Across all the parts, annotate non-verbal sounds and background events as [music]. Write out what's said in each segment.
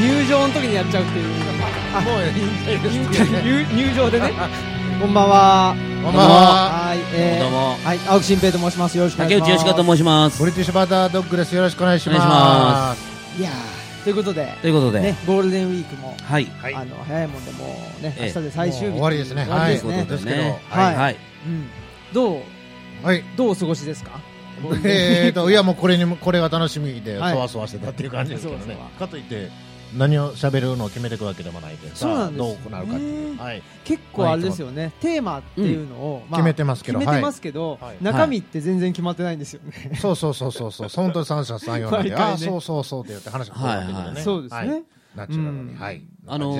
入場の時にやっちゃうっていうあもう引退ですけどね入入場でね。こんばんは。こんばんは。はいえーどうもはい青木新平と申します。よろしくお願い竹します。内よしかと申します。ブリティッシュバタードッグです。よろしくお願いします。お願いしますいやーということでということで、ねゴールデンウィークもはい。はい。あの早いもんでもうねええ。明日で最終日終わりですね。終わりですね。ということでねはい。はい。うん。どうはい。どうお過ごしですか？えーといやもうこれにもこれが楽しみでそはい。わそわしてたっていう感じですけどね。かといって何を喋るのを決めていくわけでもないでそうなんですさあどうなるかっていう。ねはい。結構あれですよね。テーマっていうのをまあ決めてますけど決めてますけどはい。中身って全然決まってないんですよね。そうそうそうそうそう。[laughs] 本当に三者三様なんでああそうそうそうって言って話が来るわけではいねそうですね。はいナチュラルうん。にはい。あのゴ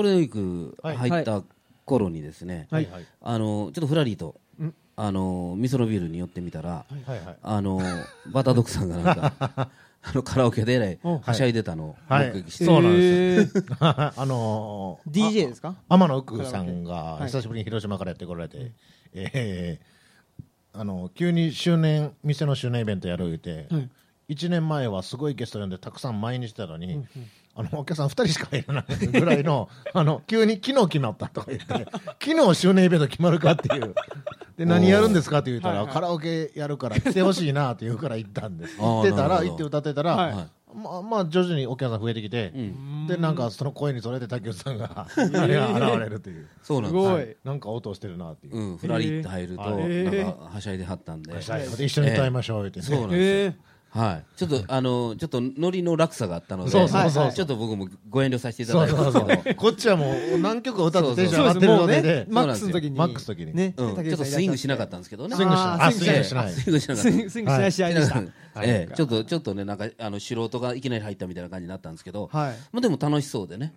ールデンウィークはい。入った頃にですね、はい。はい。あのーちょっとふらりとうん、あのー、みそのビールに寄ってみたら、はいはいあのー、バタードッグさんがなんか、[laughs] あのカラオケでねお、はしゃいでたのをはい。目撃して、そうなんですへー。[laughs] あのー DJ ですか？天野奥さんがはい。久しぶりに広島からやってこられて、えーあの急に周年店の周年イベントやる言うて、はい。1年前はすごいゲスト呼んでたくさん毎日したのに、あのお客さん2人しかいらないぐらいのあの急に昨日決まったとか言って [laughs] 昨日周年イベント決まるかっていうで何やるんですかって言ったら、はいはい。カラオケやるから来てほしいなって言うから行ったんです。[laughs] 行ってたら行って歌ってたら、はい。はいまあ、まあ徐々にお客さん増えてきて、うん。でなんかその声にそれで竹内さんが [laughs] あれが現れるという。そうなんです。よすごい。はい。なんか音してるなっていう、うん、ふらりって入ると、なんかはしゃいではったんで、はいで一緒に歌いましょう言って。ね、そうなんですよはい、ちょっと [laughs] あのちょっとノリの落差があったので、そうそうそうはいちょっと僕もご遠慮させていたそうだいたんそうですけど、そうこっちはもう何曲歌ってテンションそう上がってるので。ねでマックスの時に。マックスの時に。ねうん、ちょっとスイングしなかったんですけどね。スイングしないスイングスイングしないスイングしなかった。スイングスイングしない試合でした。はい。ええ、ちょっとちょっとねなんかあの素人がいきなり入ったみたいな感じになったんですけど、はい。まあでも楽しそうでね、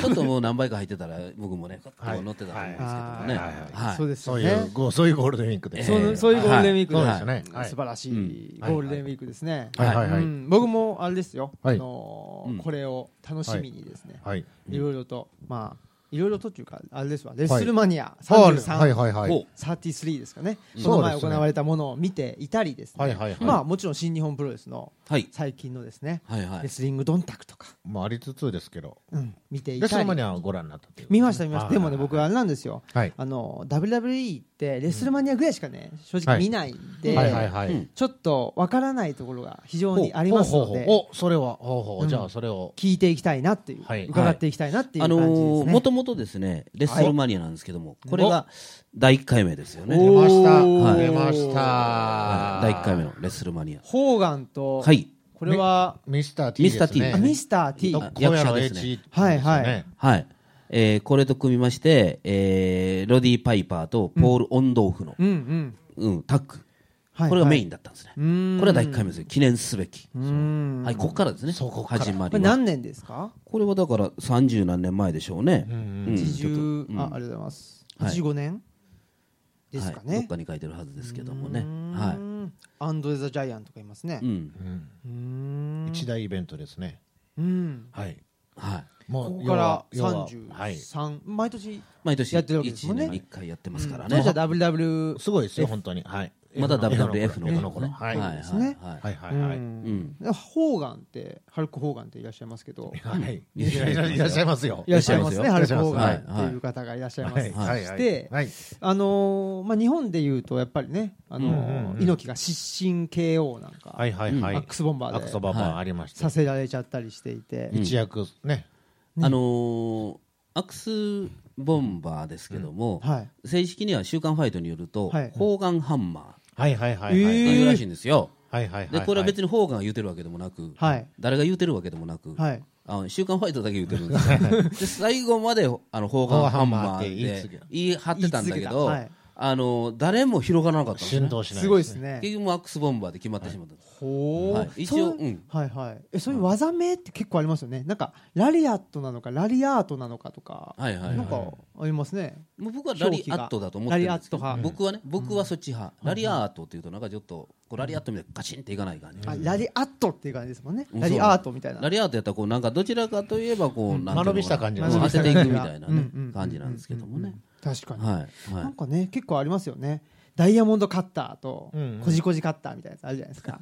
ちょっともう何倍か入ってたら僕もねこう乗ってたと思うんですけどもね、はいそういうゴそういうゴールデンウィークで、ええそうそういうゴールデンウィークはい。素晴らしいゴうん。ールデンウィークですねはいはいはい、うん。僕もあれですよ。あはい。のーうん。これを楽しみにですね。はい。いろいろとまあいろいろとっていうかあれですわ。レッスルマニアはい33はいはいはい。ほう33ですかね、うんその前行われたものを見ていたりですね、はいはいはい。まあもちろん新日本プロレスのはい。最近のですね、はいはい。レスリングドンタクとか、まあありつつですけど。うん見ていレスたりルマニアはご覧になったっていう。見ました見ました。でもね僕はあれなんですよ。はい。あの WWE ってレスルマニアぐらいしかね正直見ないんで、はいはいはい、うん。ちょっとわからないところが非常にありますのでほうほうほうおそれはほうほう、う。ん。じゃあそれを。聞いていきたいなっていう、はい。伺っていきたいなっていうあ感じですね。のもともとですねレッスルマニアなんですけども、これが第1回目ですよね、お出ました、はい。出ました、はい。第1回目のレッスルマニア。ホーガンと、はい。これはミスター T ミスター T ですねあミスター T 役者ですね。はいはい。はい、えーこれと組みまして、えーロディ・パイパーとポール・オンドーフの、うんうん。うんタッグ。はいこれがメインだったんですね、うーん。これは第1回目ですよ。記念すべき、はい、ここからですね。そうここから。始まりは。これ何年ですか？これはだから30何年前でしょうね、うん。うん。80、ちょっとうん。あありがとうございます。はい。85年ですかはい、どっねかに書いてるはずですけどもね。はアンドレ・ザ・ジャイアンとかいますね。い、うん。うんうーん。一大イベントですね。うん。はい。はい、もうここから要は要ははい33毎年毎年やってるわけですもんね。1年に1回やってますからね、当時は WW すごいですよ本当に。はいまだ WWF の今の頃はい。はいですねはい。はいはいはい。うん。ホーガンってハルク・ホーガンっていらっしゃいますけど。はい。いらっしゃいますよ。いらっしゃいますね、ハルク・ホーガンってはいいう方がいらっしゃいます。はいはい。はいではいあのーまあ、日本でいうと、やっぱりね、あの猪木が失神 KO なんか、はいはいはい。アックスボンバアクソーでババありましたさせられちゃったりしていて、うん。一躍ね。あのーアクスボンバーですけども、はい、正式には週刊ファイトによると、はい。ホーガンハンマー。っはいはいはいはい。いうらしいんですよ、はいはいはいでこれは別にホーガンが言うてるわけでもなく、はい、誰が言うてるわけでもなく、はい、あの週刊ファイトだけ言うてるんですよ。[laughs] で最後まであのホーガンハンマーって言い張ってたんだけど、はいあの誰も広がらなかったんですね。浸透しないすごいですね。結局アックスボンバーで決まってしまったんです、ほーはい。一応そううん。はいはい。えそういう技名って結構ありますよね。なんかラリアットなのかラリアートなのかとか、はいはいはい。なんかありますね。もう僕はラリアットだと思ってるんですけどラリアット派。僕はね僕はそっち派、ラリアートっていうとなんかちょっとこうラリアットみたいなガチンっていかない感じ、あラリアットっていう感じですもんね。うん。ラリアートみたいな。ラリアートやったらこうなんかどちらかといえばこう、間延びした感じ当てていくみたいなねうんうんうん感じなんですけどもね確かに、はいはい。なんかね結構ありますよね。ダイヤモンドカッターとうんうん。コジコジカッターみたいなやつあるじゃないですか。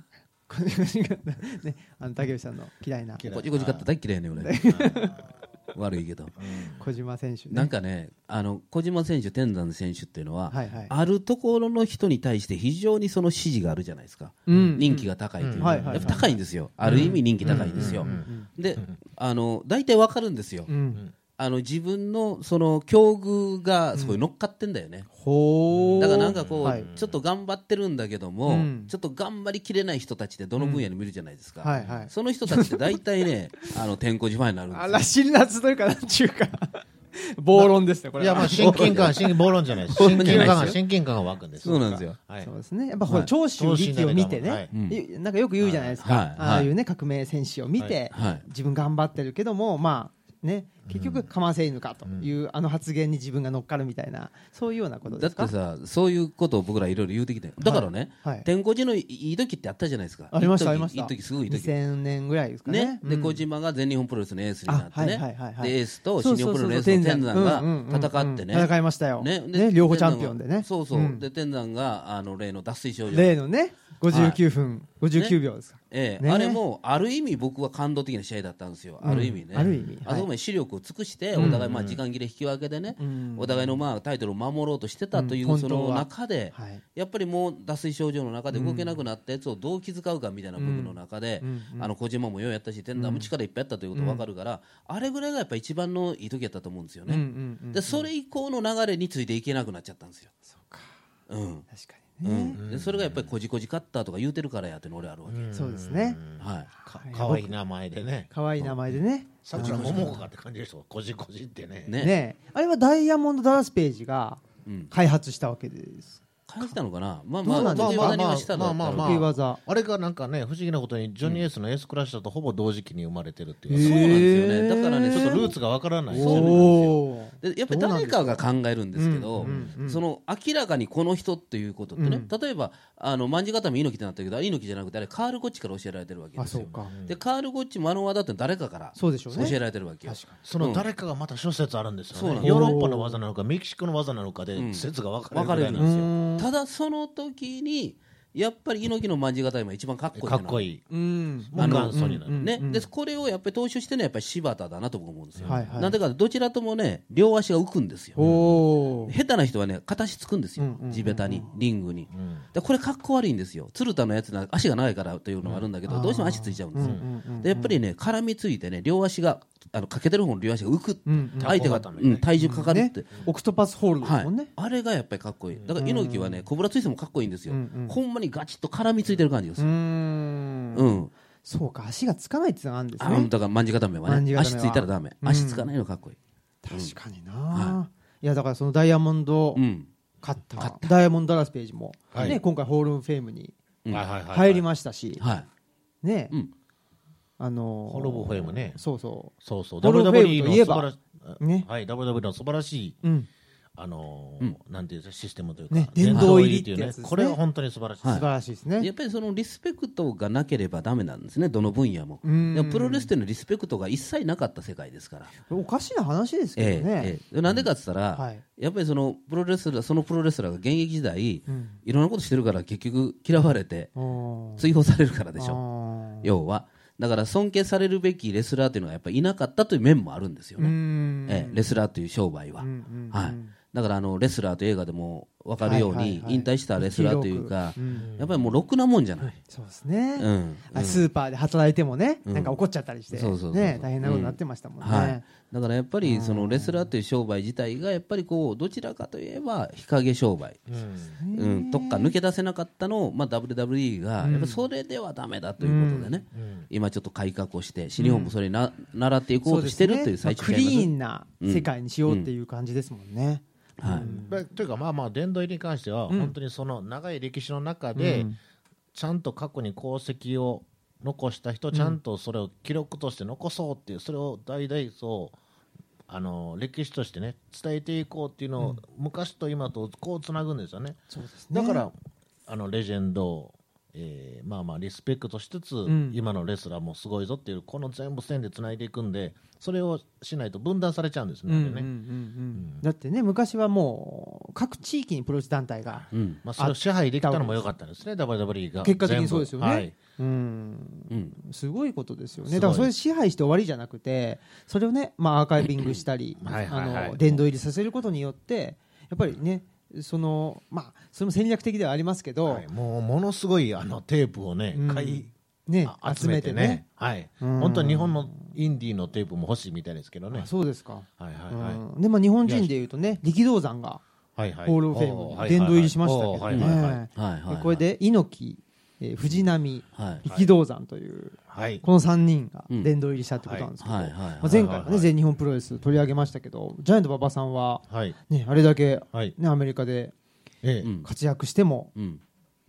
こじこじカッタねあの竹内さんの嫌いな。こじこじ買った大嫌いね俺。[laughs] 悪いけど。小島選手ね。なんかねあの小島選手天山選手っていうのは、はいはい。あるところの人に対して非常にその支持があるじゃないですか、うん人気が高いという、うん。はいはいはい。やっぱ高いんですよ、ある意味人気高いんですよ、であの大体わかるんですよ、うんあの自分のその境遇がすごい乗っかってんだよね、ほうだからなんかこう、はい。ちょっと頑張ってるんだけども、うん。ちょっと頑張りきれない人たちってどの分野にもいるじゃないですか、はいはい。その人たちって大体ね [laughs] あの天候自慢になるんですよ。あら辛辣というかなんちゅうか。暴論ですねこれいやまあ親近感 [laughs] 親近暴論じゃないです親近感が親近感が湧くんですそうなんですよ。は。い。そうですね。やっぱほらはい。長州力を見てはい。ねうん。いなんかよく言うじゃないですか、はい。はい。ああいうね革命戦士を見て、はい。はい。自分頑張ってるけどもまあね結局かませ犬かという、あの発言に自分が乗っかるみたいなそういうようなことですか？だってさそういうことを僕らいろいろ言うてきてだからね、はい。はい天候寺のいい時ってあったじゃないですか。ありましたありました。一時すごいいい時。2000年ぐらいですかね。ね、でうん。小島が全日本プロレスのエースになってね、あはいはいはいはい。でエースと新日本プロレスの天山が戦ってね、戦いましたよ、ね。ね両方チャンピオンでね。そうそう、ん。で天山があの例の脱水症状、例のね59分、59秒ですか、ねえ。えあれもある意味僕は感動的な試合だったんですよ、ある意味ね。ある意味あそこまで視力を尽くして、お互いまあ時間切れ引き分けでね、ん。お互いのまあタイトルを守ろうとしてたという、その中で、はい。やっぱりもう脱水症状の中で動けなくなったやつをどう気遣うかみたいな部分の中で、あの小島もようやったし天山も力いっぱいやったということ分かるから、あれぐらいがやっぱ一番のいい時やったと思うん。ですよね、うんうんうんでそれ以降の流れについていけなくなっちゃったんですよ、そうかうん確かうにね、ん、でそれがやっぱりこじこじカッターとか言うてるからやっての俺あるわけ、そうですね。はい。かかわいい名前でね。可愛い名前でね。さくらももこかって感じでしょこじこじってね。ねねあれはダイヤモンド・ダラスページがうん。開発したわけです、返したのかな？まあまあまあまあまあ得意技。あれがなんかね不思議なことにジョニー・エースのエースクラッシャーとほぼ同時期に生まれてるっていう、そうなんですよね。だからねちょっとルーツツがわからないそうでやっぱり誰かが考えるんですけど、その明らかにこの人っていうことってね、例えばあの万字固め猪木ってなったけど猪木じゃなくてあれカール・ゴッチから教えられてるわけですよ。でカール・ゴッチもあの技って誰かから教えられてるわけよ。その誰かがまた諸説あるんですよね、ヨーロッパの技なのかメキシコの技なのかで説が分かれるんですよ、うんただその時にやっぱり猪木の万字固めが一番かっこいいい。かっこいい。うん。もう元祖になる、うん。ね、でこれをやっぱり踏襲してるのはやっぱり柴田だなと僕思うんですよ、はいはい。なんでかってどちらともね両足が浮くんですよ。下手な人はね片足つくんですよ、うんうんうん地べたにリングに、でこれかっこ悪いんですよ。鶴田のやつな足が長いからというのがあるんだけど、どうしても足ついちゃうんですよ、でやっぱりね絡みついてね両足があの欠けてる方の両足が浮く、うんうん。相手が、うん体重かかるって、ね。オクトパスホールドではいすもんね、あれがやっぱりかっこいい。だから猪木はねコブラツイストもかっこいいんですよ、うんうん。ほんまにガチッと絡みついてる感じがすうーる、ん。うん。そうか足がつかないっていうのがあるんですあねだ。から万字固めはね。足ついたらダメ。うん。足つかないのかっこいい、確かにな、、はい。やだからそのダイヤモンドうん。カッター、ダイヤモンド・ダラスページも、はい。ね、今回ホールフェームにうん。はいはいはい入りましたし、はい。ね、うん。あのホロボフェムね。そうそそうそう。ホロフェム WWE といえば。の素晴らしね。はい。の素晴らしい、う、うん、あのーなんていうかシステムというか、ね殿堂入りっていうね。これは本当に素晴らしい、はい。素晴らしいですね、やっぱりそのリスペクトがなければダメなんですね、どの分野も。プロレスっていうのはリスペクトが一切なかった世界ですから。おかしな話ですけえどね、えええなんでかって言ったら、はい。やっぱりそのプロレスラー、そのプロレスラーが現役時代、うん。いろんなことしてるから結局嫌われてうん。追放されるからでしょ、要は。だから尊敬されるべきレスラーというのはやっぱりいなかったという面もあるんですようね、ん。ええレスラーという商売は。うんうんうん。はいだからあのレスラーと映画でも分かるように引退したレスラーというかうん。やっぱりもうろくなもんじゃない、そうですね、うん。あスーパーで働いてもね、うん。なんか怒っちゃったりして、大変なことになってましたもんね、はい、だからやっぱりそのレスラーという商売自体がやっぱりこうどちらかといえば日陰商売、うん。うん、どっか抜け出せなかったのを、まあ、WWE がやっぱそれではだめだということでね、今ちょっと改革をして新日本もそれにな、習っていこうとしてるという最中まあクリーンな世界にしようっていう感じですもんね、はい。まあというかまあまあ殿堂入りに関しては本当にその長い歴史の中でちゃんと過去に功績を残した人ちゃんとそれを記録として残そうっていうそれを代々そうあの歴史としてね伝えていこうっていうのを昔と今とこうつなぐんですよね。そうですね。だからあのレジェンドえーまあまあリスペクトしつつ、ん。今のレスラーもすごいぞっていうこの全部線でつないでいくんでそれをしないと分断されちゃうんですね,、だってね昔はもう各地域にプロレス団体がうん。まあ、それを支配できたのも良かったですね WWE が。結果的にそうですよね。はい。うん。うん。すごいことですよね。だからそれ支配して終わりじゃなくてそれをね、まあ、アーカイビングしたりはい。あの殿堂入りさせることによってやっぱりねそのまあそれも戦略的ではありますけど、はい。もうものすごいあのテープをね、うん。買いねあ集めてね。はい、うん。本当に日本のインディーのテープも欲しいみたいですけどね。あそうですか、はいはいはい、うん。でまあ、日本人でいうとね力道山がホールフェイム殿堂入りしましたけどね。これで猪木、えー藤波はい。力道山というはい。この3人がうん。殿堂入りしたってことなんですけど、前回はね全日本プロレス取り上げましたけどジャイアント馬場さんは、はい。ね、あれだけ、はい。ね、アメリカで活躍してもうん。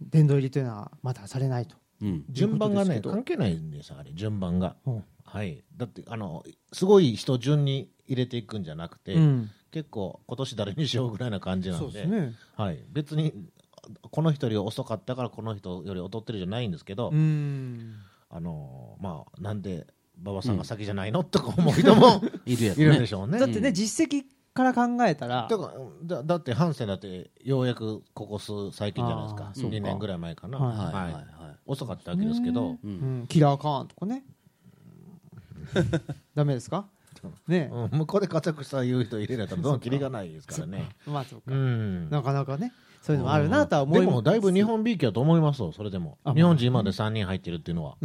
殿堂入りというのはまだされないと。うん。順番がね関係ないんですあれ。順番が。うん。はい。だってあのすごい人順に入れていくんじゃなくて、うん。結構今年誰にしようぐらいな感じなそんで。うですね。はい、別にこの人より遅かったからこの人より劣ってるじゃないんですけど、うん。あのまあなんで馬場さんが先じゃないの、とか思う人も [laughs] いるやついるんでね。しょうね。だってね、実績から考えたら。だだだってハンセンだってようやくここ数最近じゃないですか。あーそうか。2年ぐらい前かな、はいはいはい遅かったわけですけど、ううん。ん。キラーカーンとかね。[laughs] ダメですか？[laughs] ね。うん。向こうで活躍した言う人入れられたらどんどんキリがないですからね。まあそうか。うん。なかなかねそういうのもあるなとは思います。でもだいぶ日本びいきだと思いますよそれでも。あ日本人今まで3人入ってるっていうのは、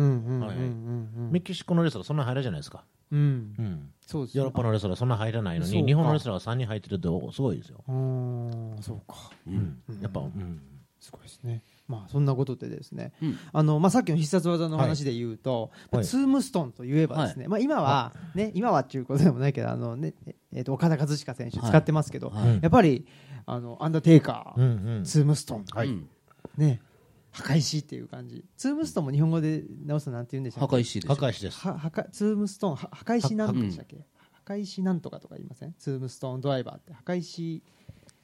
メキシコのレスラーそんな入らじゃないですか、うん。うん。うん、そうですヨーロッパのレスラーそんな入らないのに日本のレスラーが3人入ってるっておすごいですよ、そうか。うん。やっぱ、うん。すごいですね。まあそんなことでですね、うん。あのまあさっきの必殺技の話で言うと、まあはいツームストンといえばですね、まあ今はね今はっていうことでもないけどあのねええっと岡田和親選手使ってますけど、やっぱりあのアンダーテイカー、うんうん。ツームストン。ね破壊師っていう感じ。ツームストンも日本語で直すとなんて言うんでしょう。破壊師でしょ破壊師です。は破壊ツームストーンは破壊師なんでしたっけ？破壊師なんとかとか言いません？ツームストーンドライバーって破壊師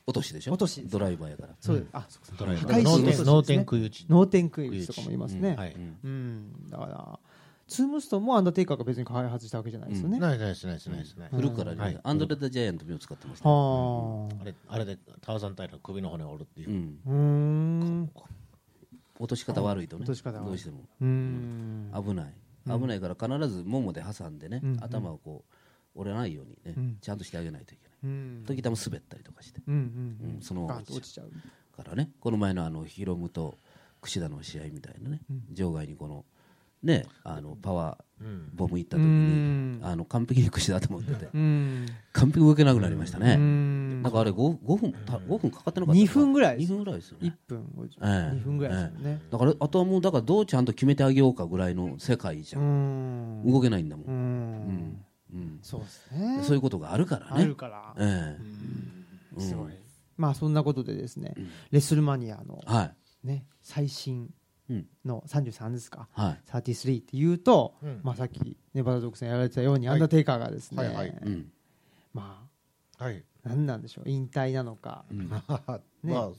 落としでしょ？落としドライバーやから。そうです。あそうドライバ破壊師ー脳天食い打ち。脳天食い打ちとかも言いますね。はい。うん。うん、だから、ツームストンもアンダーテイカーが別に開発したわけじゃないですよね。ないないですないですないです。ない古くからねはい。アンドレ・ザ・ジャイアントを使ってましたはあ。れあれでターザンタイの首の骨を折るっていう。う、ん。落とし方悪いとね。落とし方悪い。どうしても。うーん。危ない。危ないから必ずももで挟んでねうん。頭をこう折れないようにねうん。ちゃんとしてあげないといけない。うん。時たま滑ったりとかして。うんうんうん。その落ちちゃう。からねこの前のあのヒロムと櫛田の試合みたいなね場外にこのねあのパワーうん。ボム行った時うにん。あの完璧に櫛田頭打っててうん。完璧動けなくなりましたうねん。なんかあれ 5, 5分た5分かかってなかった2分ぐらい。2分ぐらいですよ1ね分50、ええ。2分ぐらいですよね。だからあとはもうだからどうちゃんと決めてあげようかぐらいの世界じゃうん。ん。動けないんだもん。うんそうですね。そういうことがあるからあねるから。ええ。すごい。まあそんなことでですね、レッスルマニアのはい。ね、最新うん。の33ですか？はい。33っていうと、うん。まあ、さっきネバダ独占やられてたように、アンダーテイカーがですね、はいはい。何なんでしょう？引退なのか。うん。[laughs] まあ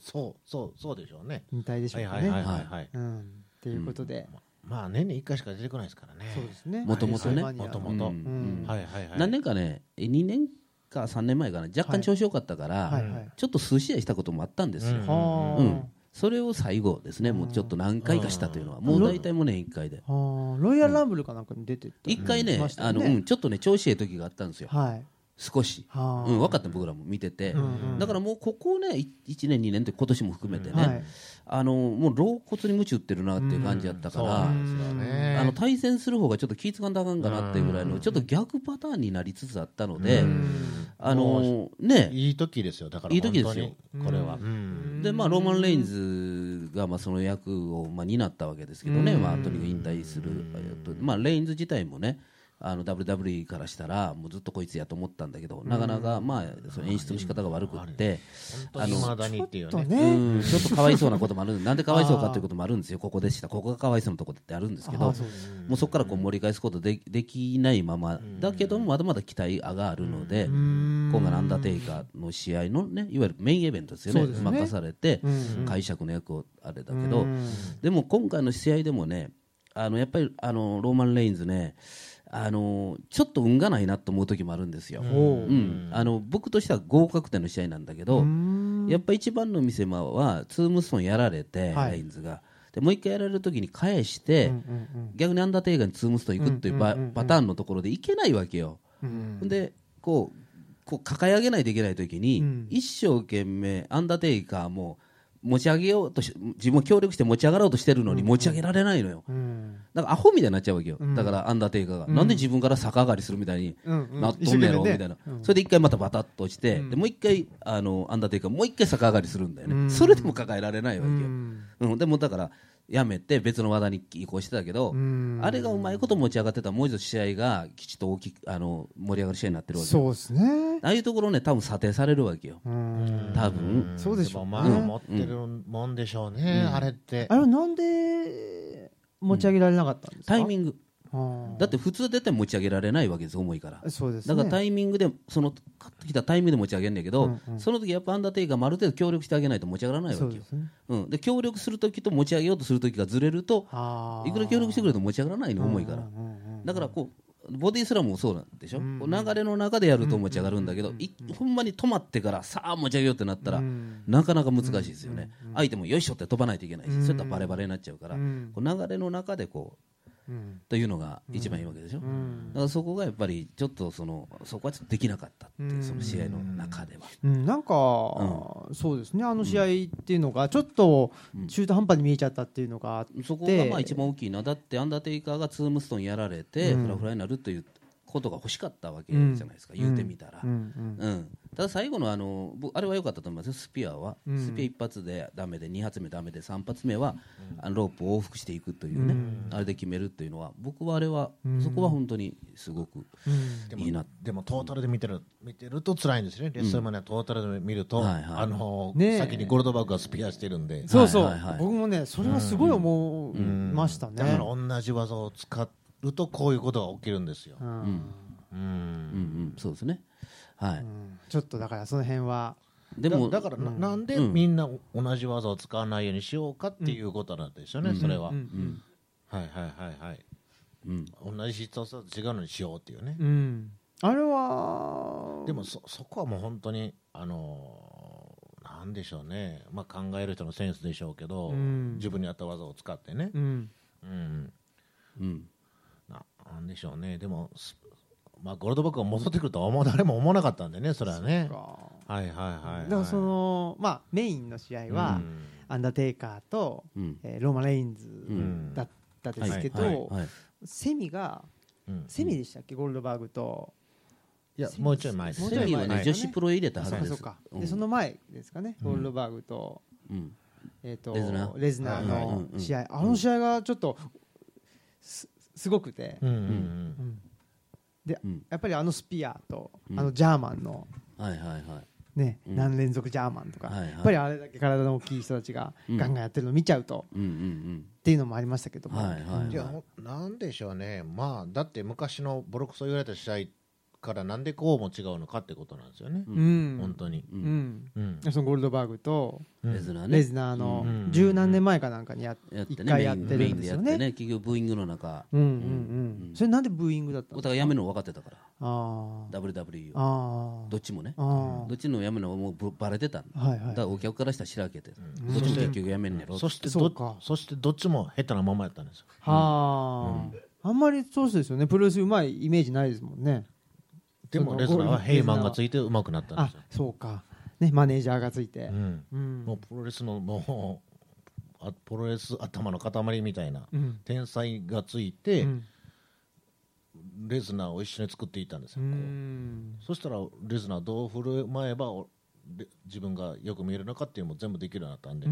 そうそうそうでしょうね。引退でしょはいうかね。はいはいはいはいうん。っていうことで、まあ年に1回しか出てこないですからね。そうですね。もともとねもともとうん。うん。はいはいはい。何年かね2年か3年前かな若干調子良かったから。ちょっと数試合したこともあったんですよ、それを最後ですね、もうちょっと何回かしたというのは、もう大体もう年1回で、はあ。ロイヤルランブルかなんかに出てった、1回ねあのうん、ちょっとね、調子いい時があったんですよ、はい。少し、はあ。うん、分かった、僕らも見てて、だからもうここね、1年、2年って今年も含めてね、はい。あのもう老骨に鞭打ってるなっていう感じだったから。あの対戦する方がちょっと気ぃつかんだあかんかなっていうぐらいのちょっと逆パターンになりつつあったので、あのね。いい時ですよだからいい時ですよ。これは。うん。でまあ、ローマン・レインズがまあその役をまあ担ったわけですけどね、まあ、とにかく引退する、えっとまあ、レインズ自体もねあの WWE からしたらもうずっとこいつやと思ったんだけど、なかなかまあその演出の仕方が悪くって、本当に。未だにっていうね。とね、うん、ちょっとかわいそうなこともある。[laughs] なんでかわいそうかということもあるんですよ。ここでしたここがかわいそうなところってあるんですけどもうそこからこう盛り返すことでできないままだけどもまだまだ期待があるので今回のアンダーテイカーの試合のねいわゆるメインイベントですよね。任されてうん。解釈の役をあれだけど。うん。でも今回の試合でもねあのやっぱりあのローマン・レインズねあのちょっと運がないなと思う時もあるんですよ。おううん、あの僕としては合格点の試合なんだけど、うん。やっぱ一番の見せ場はツームストンやられて、はい。レインズが。でもう一回やられる時に返して、うんうん逆にアンダーテイカーにツームストン行くっていうパ,、うんうんうんうん。パターンのところでいけないわけよ。うん。でこうこう抱え上げないといけない時に、うん。一生懸命アンダーテイカーも持ち上げようとし自分を協力して持ち上がろうとしてるのに持ち上げられないのよ。うん。だからアホみたいになっちゃうわけよ、うん。だからアンダーテイカーが、うん。なんで自分から逆上がりするみたいになっとんねやろみたいな、うん。それで一回またバタッと落ちて、うん。でもう一回あのアンダーテイカーもう一回逆上がりするんだよね、うん。それでも抱えられないわうけよ、ん。うん。でもだからやめて別の話題に移行してたけど、うん。あれがうまいこと持ち上がってた。らもう一度試合がきちっと大きくあの盛り上がる試合になってるわけよ。そうですね。ああいうところね多分査定されるわけよ、うん。多分。そうでしょうまあ持ってるもんでしょうね、あれって。あれはなんで持ち上げられなかったんですか？タイミング。ンだって普通出て持ち上げられないわけです重いから。そうですね。だからタイミングでその買ってきたタイミングで持ち上げるんだけど、うんうん。その時やっぱアンダーテイカーもある程度協力してあげないと持ち上がらないわけよ。そうですね。うん、で協力する時と持ち上げようとする時がずれるといくら協力してくれても持ち上がらないの重いから、うんうんうん。だからこうボディスラムもそうなんでしょ、こう流れの中でやると持ち上がるんだけど、いほんまに止まってからさあ持ち上げようってなったら、うん。なかなか難しいですよね、相手もよいしょって飛ばないといけないし、うん。そういったらバレバレになっちゃうから、流れの中でこううんというのが一番いいわけでしょ、ん。だからそこがやっぱりちょっとそのそこはちょっとできなかったっていう、うん。その試合の中では。うん、なんか、そうですね。あの試合っていうのがちょっと中途半端に見えちゃったっていうのがあって、そこがまあ一番大きいな、だってアンダーテイカーがツームストンやられて、フラフラになるということが欲しかったわけじゃないですか、言うてみたら。うん。うん。うんただ最後のあの僕あれは良かったと思いますよ、スピアは、うん。スピア一発でダメで、2発目ダメで、3発目は、あのロープを往復していくというね、あれで決めるっていうのは、僕はあれは、そこは本当にすごくうん。でもいいな、でもトータルで見てる見てると辛いんですね、レッスルマニアトータルで見ると、はいはい。あのねえ。先にゴルドバーグがスピアしてるんで、そうそう、はいはいはい。僕もねそれはすごい思いましたね、だから同じ技を使うとこういうことが起きるんですよ。うん。うんうんうん、そうですね。はい、うん。ちょっとだからその辺は。でもだだからな,、なんでみんな同じ技を使わないようにしようかっていうことなんですよね、それは、うん。はいはいはいはい。うん。同じ必殺技と違うのにしようっていうね、うん。あれはでもそそこはもう本当にあのーなんでしょうね、まあ、考える人のセンスでしょうけど、うん。自分に合った技を使ってね、うん。うん、うん。ななんでしょうね。でも、すまあ、ゴールドバッグが戻ってくるとは思う誰も思わなかったんでねそれはね。か。はいはいはい、はい、だからそのまあメインの試合は、うん。アンダーテイカーと、うん。えーローマ・レインズん。だったですけど、はいはい。セミがうん。セミでしたっけ、ゴールドバーグと。いやもうちょい前です。もうちょい前。セミはね、はい女子プロ入れたはずです。でその前ですかね、ゴールドバーグと,、うん。えー、とレズナー。レズナーはいはいうんのうん。試合、あの試合がちょっとすすごくて、うんうん。うんでうん。やっぱりあのスピアと、うん。あのジャーマンの、はいはいはい。ねうん。何連続ジャーマンとか、はいはい。やっぱりあれだけ体の大きい人たちがうん。ガンガンやってるのを見ちゃうと、うんうんっていうのもありましたけども、はいはいい。やほなんでしょうね。まあだって昔のボロクソ言われた試合からなんでこうも違うのかってことなんですよね、うん。本当に、う。うん。んうん。そのゴールドバーグとうん。レズナーね。レズナーのうん。十何年前かなんかにや一やってね、回やってるんですよね。でやってね、結局ブーイングの中、うんうんうん。それなんでブーイングだったのお互い辞めるの分かってたから、あ WWE あを。あどっちもね。あどっちの辞めるのもうぶバレてたんだ。はいはい。だからお客からしたらしらけて、どっちも結局辞めんねやろ。そしてどそうか。そしてどっちも下手なままやったんですよ。はあ、あんまりそうですよね。プロレスうまいイメージないですもんねでもレスラーはゴヘイマンがついてうまくなったんあですよ、そうか。ねマネージャーがついて。うん。うん。もうプロレスのもうあプロレス頭の塊みたいなうん。天才がついて、うん。レズナーを一緒に作っていったんですうよ、そしたらレズナーどう振る舞えば自分がよく見えるのかっていうのも全部できるようになったんで、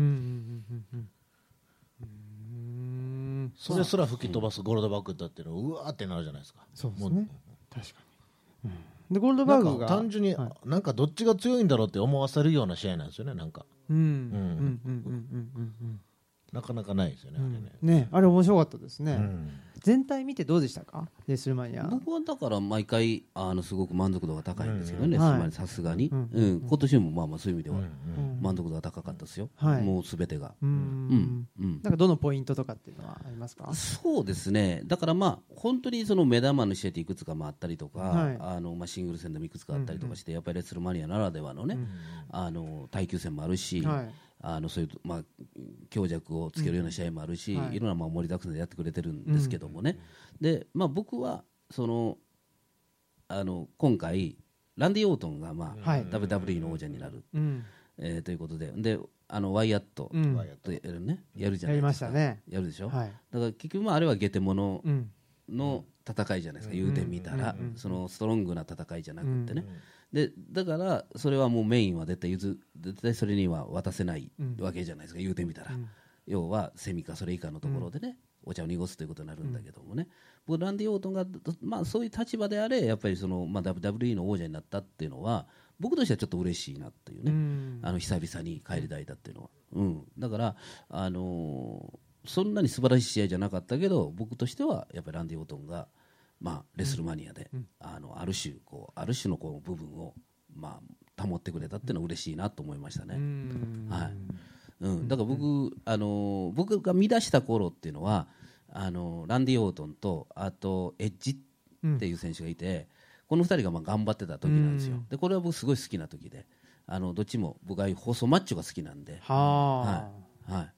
それすら吹き飛ばすゴールドバッグだっていうのうわーってなるじゃないですか。もそうですね。確かでゴールドバーグがか単純に、はなんかどっちが強いんだろうって思わせるような試合なんですよねなんか。うんうんうんうんうんうんなかなかないですよね、うん。あれね、ねあれ面白かったですね、うん。全体見てどうでしたか？レスルマニア僕はだから毎回あのすごく満足度が高いんですけどね、うんはいつまりさすがに、うん。うん。今年もまあまあそういう意味ではうん満足度が高かったですよ、はい。もうすべてが。うん。うん。うん。なんかどのポイントとかっていうのはありますか？そうですね、だからまあ本当にその目玉の試合っていくつかもあったりとか、はい。あのまあシングル戦でもいくつかあったりとかして、やっぱりレッスルマニアならではのね、あの耐久戦もあるし、はいあのそういうまあ強弱をつけるような試合もあるし、うんはい。い、ろんなまあ盛りだくさんでやってくれてるんですけどもね、でまあ僕はそのあの今回ランディ・オートンがまあ、はい。WWE の王者になる、うん。えーということで、であのワイヤットうん。とやるね、やるじゃないですか。したね。やるでしょ、はい。だから結局まああれはゲテモノうん。の戦いじゃないですか、言うてみたら、うんそのストロングな戦いじゃなくてね、でだからそれはもうメインは絶対譲絶対それには渡せないわけじゃないですか、言うてみたら、要はセミかそれ以下のところでね、お茶を濁すということになるんだけどもね、僕ランディ・オートンが、まあ、そういう立場であれやっぱりその、まあ、WWE の王者になったっていうのは僕としてはちょっと嬉しいなっていうね、うん。あの久々に帰り抱いたっていうのは、うん、だから、あのーそんなに素晴らしい試合じゃなかったけど僕としてはやっぱりランディ・オートンが、まあ、レスルマニアで、あのある種こうある種のこう部分を、まあ、保ってくれたっていうのは嬉しいなと思いましたね。うん。はい。うん、だから僕、あのー僕が見出した頃っていうのはあのーランディ・オートンとあとエッジっていう選手がいて、この2人がまあ頑張ってた時なんですよ、でこれは僕すごい好きな時であのどっちも僕は細マッチョが好きなんで、はあ。はい。はい、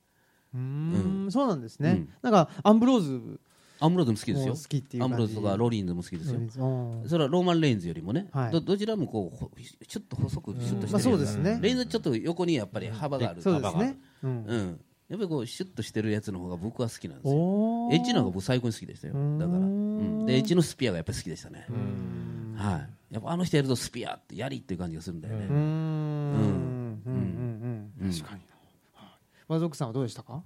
うーん。そうなんですね。うん。なんかアンブローズアンブローズも好きですよ。好きっていうアンブローズとかロリンズも好きですよ。うん。それはローマン・レインズよりもね、はい。どどちらもこうほちょっと細くシュッとしてる、まあそうですね。レインズちょっと横にやっぱり幅がある、そうです幅がある。ねうん。うん、やっぱりこうシュッとしてるやつの方が僕は好きなんですよ。おエッジの方が僕最高に好きでしたよ。だから、うん、でエッジのスピアがやっぱり好きでしたね。はい。やっぱあの人やるとスピアってやりっていう感じがするんだよね、うーん。うん。うんうん確かにな。和族さんはどうでしたか？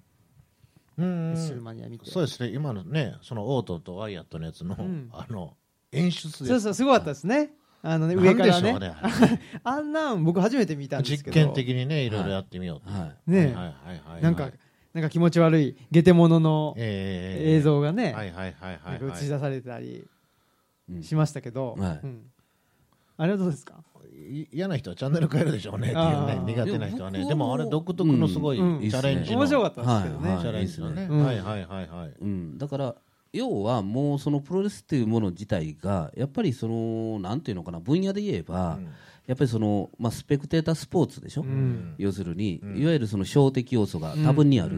うんマニア見てそうですね。今のねそのオートとワイヤットのやつの、あの演出ですそうそうすごかったですね。あのね上からね。ね [laughs] あんなん僕初めて見たんですけ実ど験的にねいろいろやってみようと、はい。ねはいはいはいはい。なんかなんか気持ち悪いゲテモノのええ映像がねはいはいはいはい映し出されたりうん。しましたけど。はい。うん。あれはどうですか？い嫌な人はチャンネル変えるでしょうねっていうね苦手な人はね。でもあれ独特のすごいチうん。ャレンジの、面白かったですけどねはいチャレンジのね、うん。はいはいはいはい。うん、だから要はもうそのプロレスっていうもの自体がやっぱりそのなんていうのかな分野で言えば、やっぱりその、まあ、スペクテータースポーツでしょ、要するに、いわゆるその小的要素が多分にある、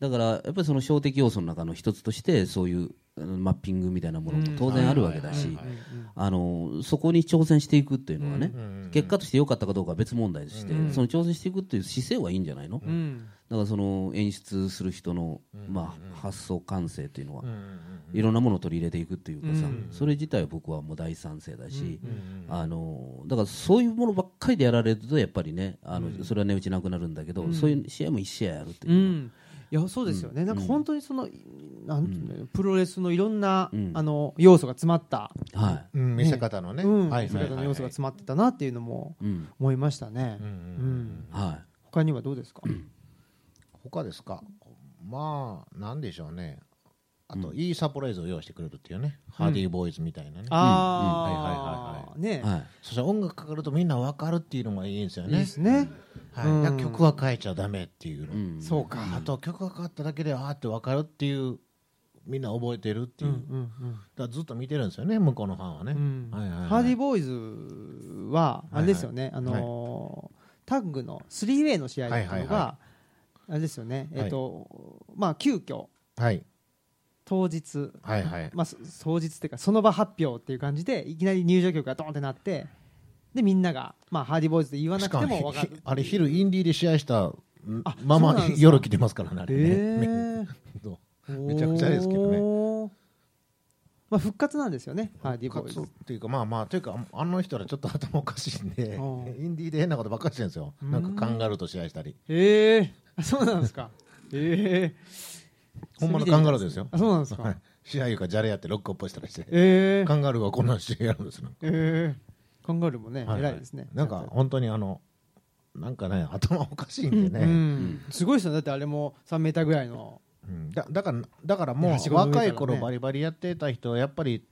だからやっぱりその小的要素の中の一つとしてそういうマッピングみたいなものも当然あるわけだしあのそこに挑戦していくっていうのはね、結果として良かったかどうかは別問題として、その挑戦していくっていう姿勢はいいんじゃないの、うん。だからその演出する人の、まあ、発想感性っていうのは、いろんなものを取り入れていくっていうかさ、それ自体は僕はもう大賛成だし、あのだからそういうものばっかりでやられるとやっぱりねあの、それは値打ちなくなるんだけど、そういう試合も一試合やるっていうう、んいやそうですよね。なんか本当にそのなんていうのプロレスのいろんなうん。あの要素が詰まった。はうん見せ方のね、うん。はい見せ方の要素が詰まってたなっていうのもい、うん。思いましたね。うんうんは他にはどうですか？[clears throat] 他ですか？まあなんでしょうね。あと、いいサプライズを用意してくれるっていうね、ハーディーボーイズみたいなね、ああねいはいそして音楽かかるとみんな分かるっていうのがいいんですよいいねですねはい。曲は変えちゃダメっていうの、うん。そうか。あと曲がかかっただけであーって分かるっていうみんな覚えてるっていう、うんうんだずっと見てるんですよね向こうのファンはね、うん。はいはいはい。ハーディーボーイズはあれですよね。あのータッグのスリーウェイの試合っていうのはいはいはがあれですよね。えっとまあ急遽。はい。当日。はいはい。まあ、そ当日っていうかその場発表っていう感じでいきなり入場曲がドーンってなってでみんなが、まあ、ハーディーボーイズで言わなくても分かるひあれ昼インディーで試合したあままそうなんですか？夜来てますからねあれね、へ [laughs] そう。ーめちゃくちゃですけどね。まあ、復活なんですよねハーディーボーイズ。復活っていうかまあまあというかあの人らちょっと頭おかしいんでうんインディーで変なことばっかりしてるんですよ。なんかカンガルーと試合したり。ええそうなんですか？ええほんまのカンガルーですよ。あそうなんですか、はい。試合いうかじゃれやってロックアップしたりして。えー、カンガルーはこんなんしてやるんですよえー、カンガルーもね、はいはい。偉いですね。なんか本当にあのなんかね [laughs] 頭おかしいんでね、うん。すごいですよね。だってあれも3メーターぐらいの。うん。だだからだからもう若い頃バリバリやってた人はやっぱり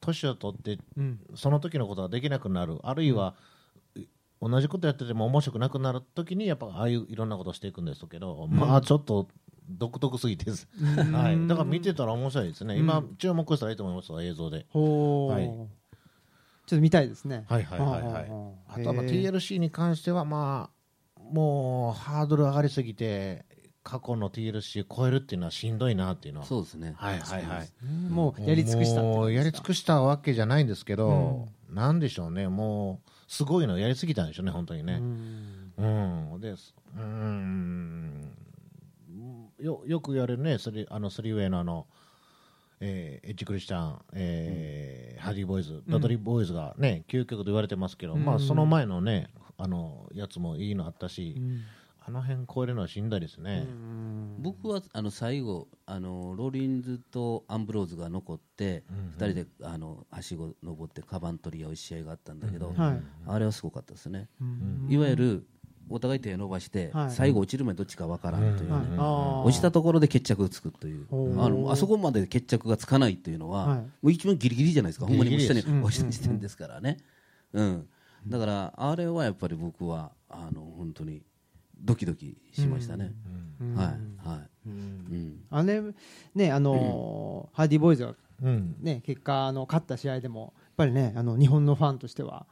年を取ってうん。その時のことができなくなる。あるいは、同じことやってても面白くなくなる時にやっぱああいういろんなことをしていくんですけど、まあちょっと独特すぎてです、はい、だから見てたら面白いですね、今注目したらいいと思いますわ映像で。はいちょっと見たいですね。はいはいはいはい。はあとはまあ TLC に関してはまあもうハードル上がりすぎて過去の TLC 超えるっていうのはしんどいなっていうのは。そうですね。はいはいはい。もうやり尽くしたもうやり尽くしたわけじゃないんですけど、うなんでしょうね。もうすごいのやりすぎたんでしょうね本当にね。うん。うん、ですうん。よよく言われるねスリあのスリーウェイのあの、えーエッジクリスチャン、えーハディボーイズダドリーボーイズがね、究極と言われてますけど、うん。まあその前のねあのやつもいいのあったし、うん。あの辺超えるのはしんどいですね、僕はあの最後あのローリンズとアンブローズが残って、二人であのはしご登ってカバン取り合う試合があったんだけど、はい。あれはすごかったですね、うん。いわゆるお互い手を伸ばして、はい。最後落ちるまでどっちかわからんというね、はい。あー。落ちたところで決着がつくという。あのあそこまで決着がつかないというのは、はい。もう一番ギリギリじゃないですか。ほんまにもう下に落ちた時点ですからね、うん。だからあれはやっぱり僕はあの本当にドキドキしましたね、うん。はい。はい、うん。あれねあのーハーディーボーイズがうん。ね結果あの勝った試合でもやっぱりねあの日本のファンとしては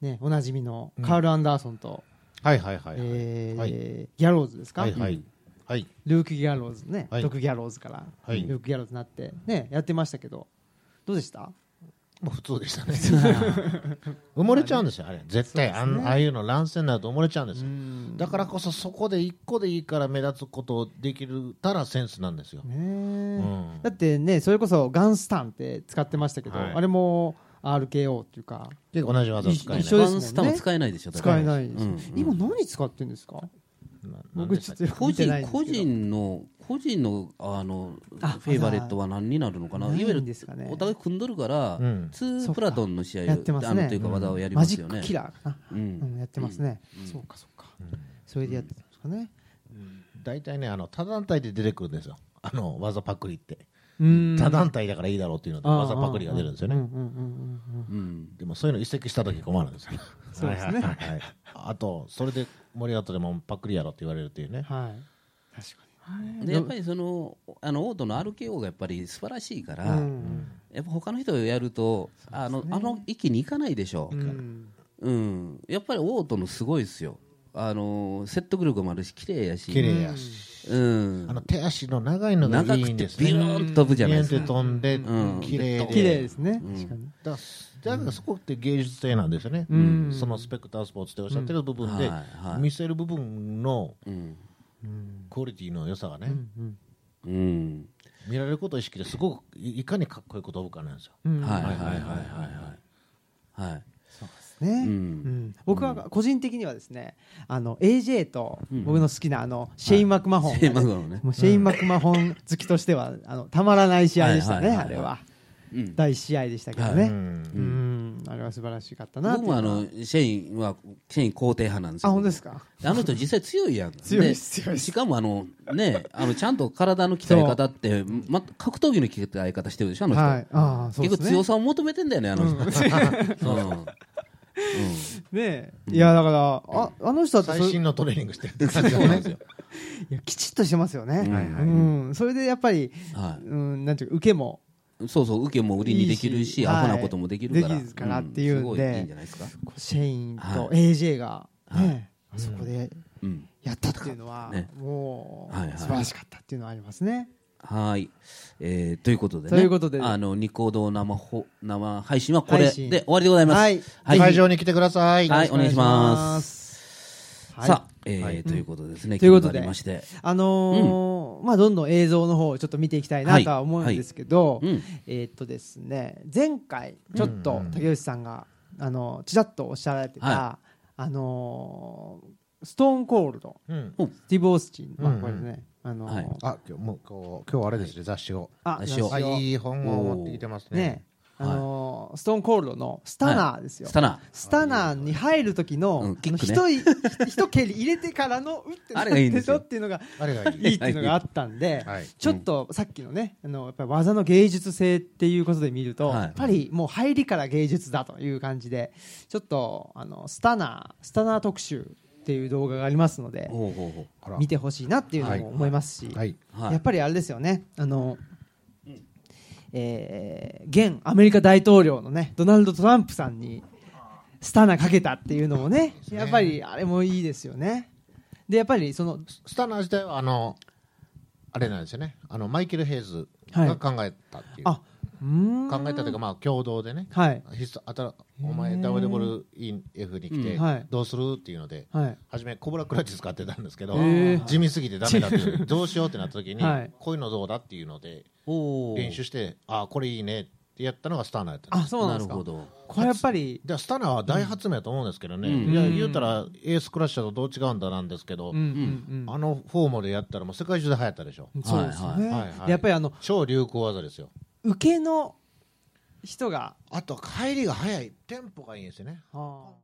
ねおなじみのカール・アンダーソンと、はいはいはいはい、えーはい。ギャローズですか、はいはい。はい。ルーク・ギャローズね、はい。ドク・ギャローズから、はい。ルーク・ギャローズになって。ねやってましたけど。どうでした？もう普通でしたね。[laughs] 埋もれちゃうんですよあれ。絶対、あんああいうの乱戦になると埋もれちゃうんですよ。だからこそそこで一個でいいから目立つことできるたらセンスなんですよ、ねうん。だってねそれこそガンスタンって使ってましたけど、はい。あれも RKO っていうか。で同じ技使えない。一緒ですもんね。スターも使えないでしょだから。使えないです、うん今何使ってるんですか？な僕ちょっと個人個人の個人のあのあフェイバレットは何になるのかな？ないいわゆるんですかね。お互い組んどるから、うん。ツープラトンの試合やってますね。というか技をやりマジますよね。ックキラーかな、ううんんやってますね、うん。そうかそうか、それでやってたんですかね、大体ねあの他団体で出てくるんですよ。あの技パクリって。うん他団体だからいいだろうっていうので技パクリが出るんですよね。でもそういうの移籍した時困るんですよ。[laughs] そうですね。はい。あとそれで盛り上がったでもパクリやろって言われるっていうね。うんはい。確かでやっぱりそのあのオートの RKO がやっぱり素晴らしいから、にうん。やっぱ他の人がやるとあのあの域に行かないでしょ。う、ん。うん。やっぱりオートのすごいですよ。あの説得力もあるし綺麗やし。綺麗やし、うん。あの手足の長いのがいいんですね。ビューンと飛ぶじゃないですか。ーンって飛んで、うん。綺麗で。綺麗ですね、うん確かに。だだからそこって芸術性なんですよね、うん。そのスペクタースポーツっておっしゃってる部分で、はいはい。見せる部分のクオリティの良さがね、うんうん。見られることを意識ですごくいいかにかっこいいことを飛ぶかなんですよ。うん。はいはいはいはい。はい。はいね、うん。うん。僕は個人的にはですねあの AJ と僕の好きなあのシェイン・マクマホンがね、シェインマクマホンね。もうシェイン・マクマホン好きとしてはあのたまらない試合でしたね、はいはいはいはい。あれは。うん。第1試合でしたけどはね、ううん。ん。あれは素晴らしかったな僕もあのシェインはシェイン肯定派なんですよ。あ本当ですか？あの人実際強いやん。[laughs] 強いです強いしかもあのねあのちゃんと体の鍛え方ってま格闘技の鍛え方してるでしょあの人、はい。ああそうですね。結構強さを求めてんだよねあの人、うん [laughs] ねえ。いやだからああの人だってそ最新のトレーニングしてるって感じなんですよ。[laughs] いやきちっとしてますよね、はいはい。うん、それでやっぱり、はうん、なんていうか受けも。い、そうそう受けも売りにできるしアホなこともできるから、はい。できるからっていうんで。すごいいいんじゃないですか、こうシェインとはい。AJ が、ねあそこでうん、やったっていうのは、ね。もう、素晴らしかったっていうのはありますね。はい、えー、ということでね。ということで。あのニコ動生ほ生配信はこれで終わりでございます。はい。はい。会場に来てください。はいお願いします。す。はいさあ、えーはい。ということでですね、ということで。まして、あのーまあどんどん映像の方をちょっと見ていきたいなとは思うんですけど、うん、えーっとですね前回ちょっとうん竹内さんがあのちらっとおっしゃられてた、はあのーストーンコールド。うん。スティーブ・オースチン、まあうんうんこれねあの、はい。あ今日もうこう今日あれですね、雑誌を。あ雑誌を。いいい本を持ってきてますね。ね。あのーストーンコールドのスタナーですよ、スタナスタナーに入る時の,、うんキックね。一一 [laughs] 蹴り入れてからの打ってあれがいいんですよ。しょっていうのがあれがいいいいっていうのがあったんで、はい。ちょっとさっきのねあのやっぱり技の芸術性っていうことで見ると、はい。やっぱりもう入りから芸術だという感じでちょっとあのスタナースタナー特集っていう動画がありますので見てほしいなっていうのも思いますし、やっぱりあれですよね。あの、えー現アメリカ大統領のねドナルド・トランプさんにスタナーかけたっていうのもねね。やっぱりあれもいいですよね。でやっぱりそのスタナー自体はあのあれなんですよね。あのマイケル・ヘイズが考えたっていう、あうーん考えたというかまあ共同でねはい。あたお前 WWF に来てどうするっていうのではい。初めコブラクラッチ使ってたんですけど地味すぎてダメだって [laughs] どうしようってなった時にはい。こういうのどうだっていうので練習してあこれいいねってやったのがスタナーやったんですあそうなんですか。なるほど。これやっぱりでスタナーは大発明だと思うんですけどね、うん。いやうん言うたらエースクラッシャーとどう違うんだなんですけど、うんうんうん。あのフォームでやったらもう世界中で流行ったでしょ。そうですよね、はいはいはいでやっぱりあの超流行技ですよ受けの人が、あと帰りが早い。テンポがいいんですよね。はあ